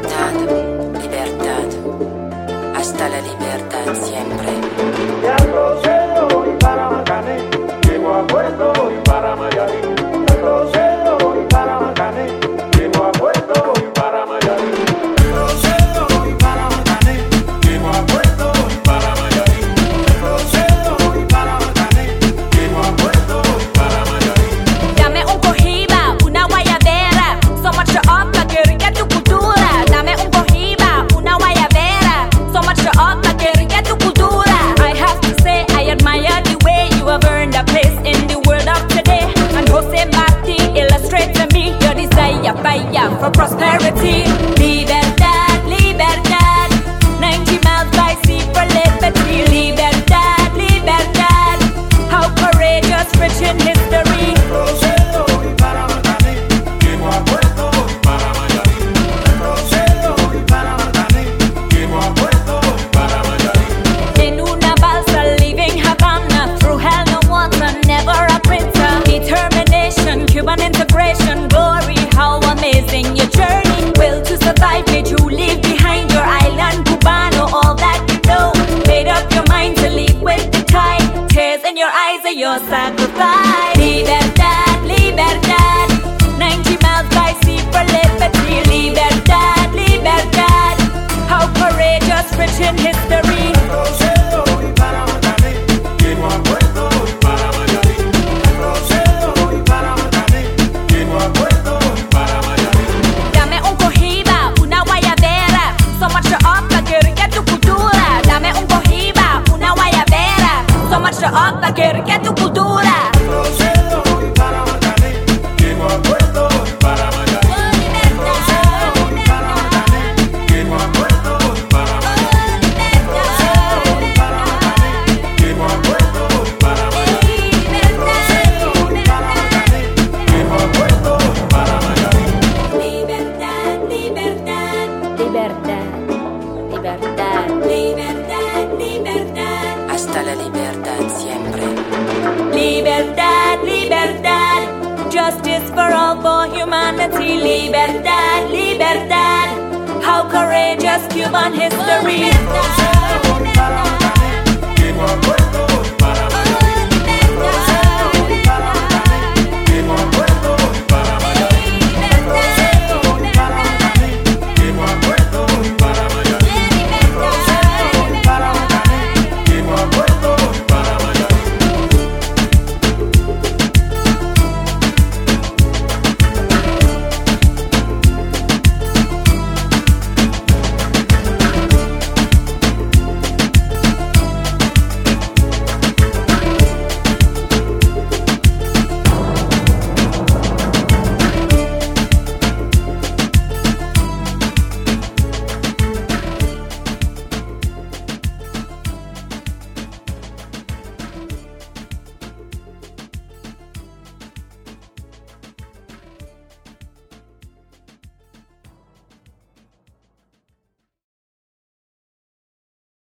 libertad, libertad, hasta la libertad siempre. for prosperity. Be there. antaker, ketjukus justice for all, for humanity. Libertad, libertad. How courageous Cuban history is.